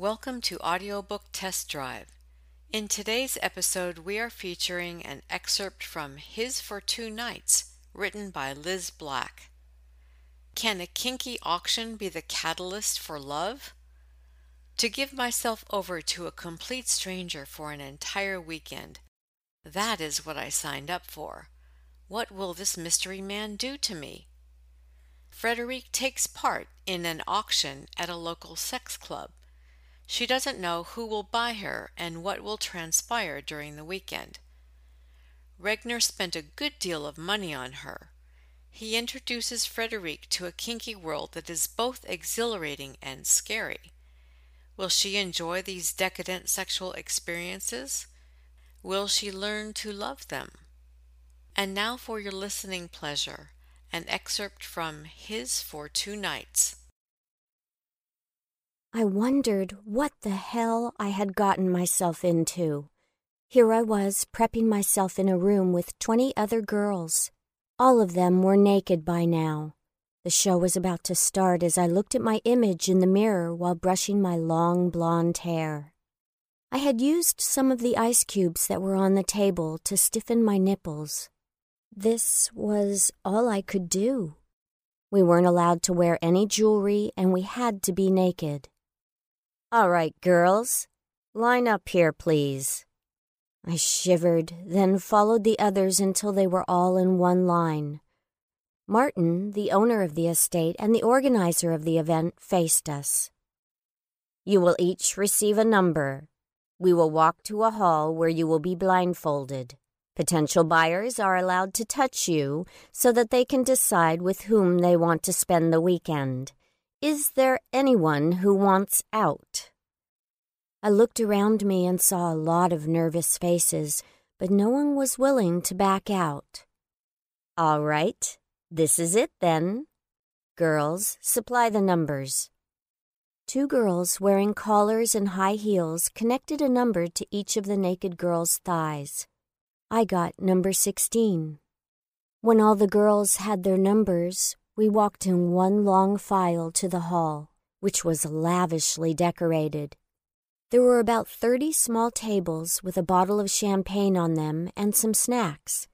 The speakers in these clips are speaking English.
Welcome to Audiobook Test Drive. In today's episode, we are featuring an excerpt from His for Two Nights, written by Liz Black. Can a kinky auction be the catalyst for love? To give myself over to a complete stranger for an entire weekend. That is what I signed up for. What will this mystery man do to me? Frederique takes part in an auction at a local sex club. She doesn't know who will buy her and what will transpire during the weekend. Regner spent a good deal of money on her. He introduces Frederique to a kinky world that is both exhilarating and scary. Will she enjoy these decadent sexual experiences? Will she learn to love them? And now for your listening pleasure, an excerpt from His for Two Nights. I wondered what the hell I had gotten myself into. Here I was, prepping myself in a room with 20 other girls. All of them were naked by now. The show was about to start as I looked at my image in the mirror while brushing my long blonde hair. I had used some of the ice cubes that were on the table to stiffen my nipples. This was all I could do. We weren't allowed to wear any jewelry and we had to be naked. All right, girls, line up here, please. I shivered, then followed the others until they were all in one line. Martin, the owner of the estate and the organizer of the event, faced us. You will each receive a number. We will walk to a hall where you will be blindfolded. Potential buyers are allowed to touch you so that they can decide with whom they want to spend the weekend. Is there anyone who wants out? I looked around me and saw a lot of nervous faces, but no one was willing to back out. All right, this is it then. Girls, supply the numbers. Two girls wearing collars and high heels connected a number to each of the naked girl's thighs. I got number 16. When all the girls had their numbers, we walked in one long file to the hall, which was lavishly decorated. There were about 30 small tables with a bottle of champagne on them and some snacks.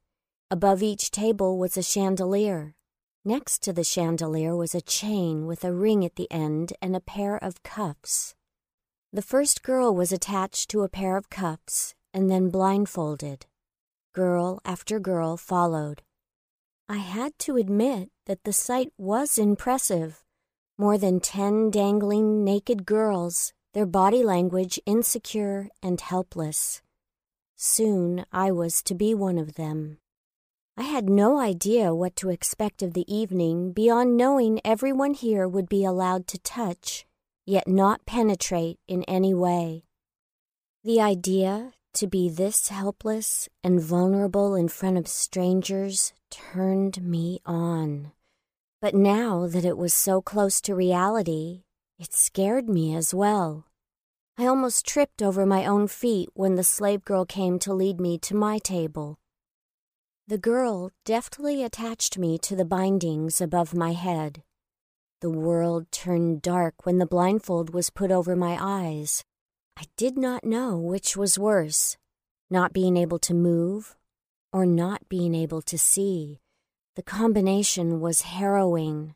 Above each table was a chandelier. Next to the chandelier was a chain with a ring at the end and a pair of cuffs. The first girl was attached to a pair of cuffs and then blindfolded. Girl after girl followed. I had to admit that the sight was impressive. More than ten dangling naked girls, their body language insecure and helpless. Soon I was to be one of them. I had no idea what to expect of the evening beyond knowing everyone here would be allowed to touch, yet not penetrate in any way. The idea to be this helpless and vulnerable in front of strangers turned me on. But now that it was so close to reality, it scared me as well. I almost tripped over my own feet when the slave girl came to lead me to my table. The girl deftly attached me to the bindings above my head. The world turned dark when the blindfold was put over my eyes. I did not know which was worse not being able to move or not being able to see. The combination was harrowing.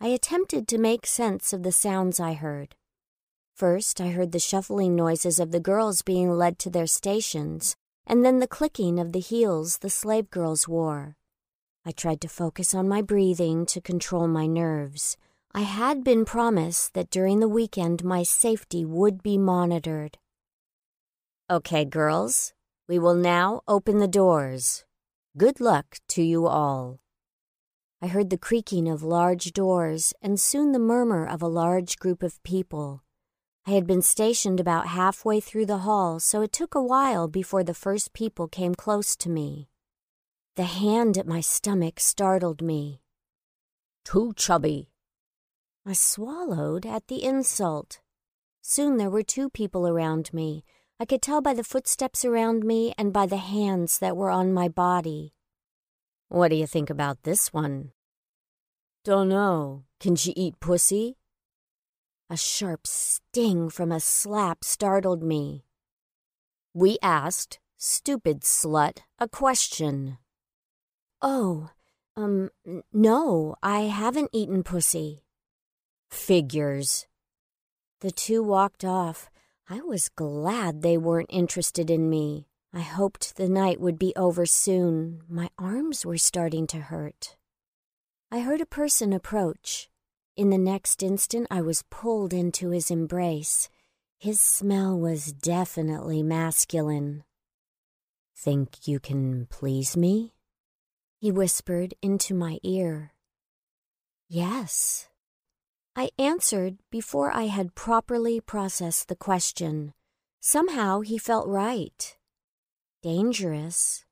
I attempted to make sense of the sounds I heard. First, I heard the shuffling noises of the girls being led to their stations, and then the clicking of the heels the slave girls wore. I tried to focus on my breathing to control my nerves. I had been promised that during the weekend my safety would be monitored. Okay, girls, we will now open the doors. Good luck to you all. I heard the creaking of large doors and soon the murmur of a large group of people. I had been stationed about halfway through the hall, so it took a while before the first people came close to me. The hand at my stomach startled me. Too chubby, I swallowed at the insult. Soon there were two people around me. I could tell by the footsteps around me and by the hands that were on my body. What do you think about this one? Dunno. Can she eat pussy? A sharp sting from a slap startled me. We asked, stupid slut, a question. Oh, um, no, I haven't eaten pussy. Figures. The two walked off. I was glad they weren't interested in me. I hoped the night would be over soon. My arms were starting to hurt. I heard a person approach. In the next instant, I was pulled into his embrace. His smell was definitely masculine. Think you can please me? He whispered into my ear. Yes. I answered before I had properly processed the question. Somehow he felt right. Dangerous,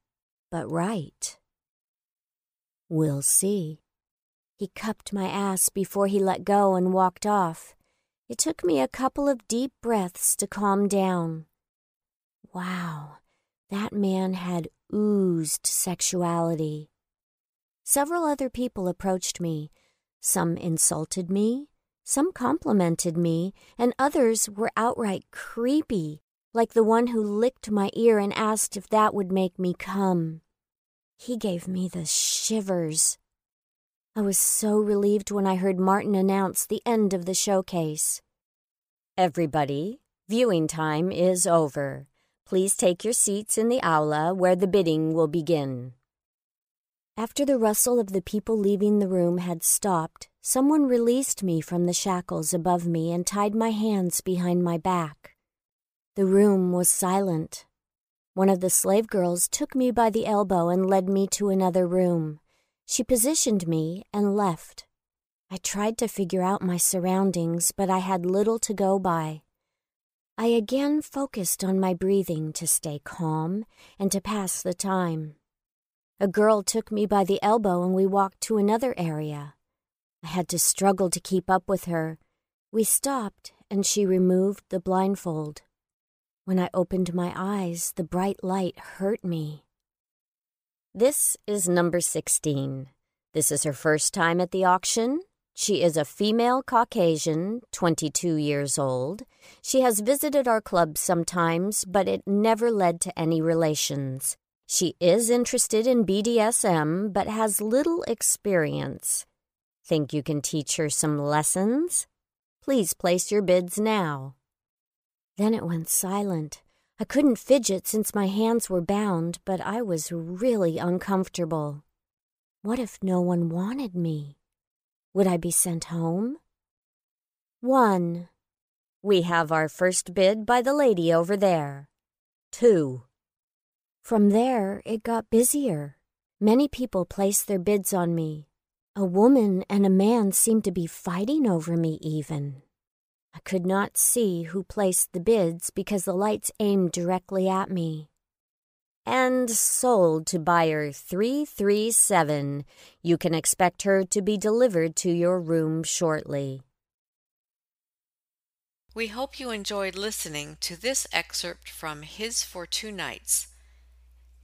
but right. We'll see. He cupped my ass before he let go and walked off. It took me a couple of deep breaths to calm down. Wow, that man had oozed sexuality. Several other people approached me. Some insulted me, some complimented me, and others were outright creepy, like the one who licked my ear and asked if that would make me come. He gave me the shivers. I was so relieved when I heard Martin announce the end of the showcase. Everybody, viewing time is over. Please take your seats in the aula where the bidding will begin. After the rustle of the people leaving the room had stopped, someone released me from the shackles above me and tied my hands behind my back. The room was silent. One of the slave girls took me by the elbow and led me to another room. She positioned me and left. I tried to figure out my surroundings, but I had little to go by. I again focused on my breathing to stay calm and to pass the time. A girl took me by the elbow and we walked to another area. I had to struggle to keep up with her. We stopped and she removed the blindfold. When I opened my eyes, the bright light hurt me. This is number 16. This is her first time at the auction. She is a female Caucasian, 22 years old. She has visited our club sometimes, but it never led to any relations. She is interested in BDSM but has little experience. Think you can teach her some lessons? Please place your bids now. Then it went silent. I couldn't fidget since my hands were bound, but I was really uncomfortable. What if no one wanted me? Would I be sent home? One. We have our first bid by the lady over there. Two. From there, it got busier. Many people placed their bids on me. A woman and a man seemed to be fighting over me, even. I could not see who placed the bids because the lights aimed directly at me. And sold to buyer 337. You can expect her to be delivered to your room shortly. We hope you enjoyed listening to this excerpt from His for Two Nights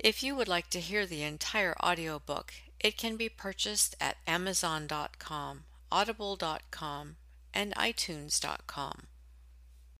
if you would like to hear the entire audiobook, it can be purchased at Amazon.com, Audible.com, and iTunes.com.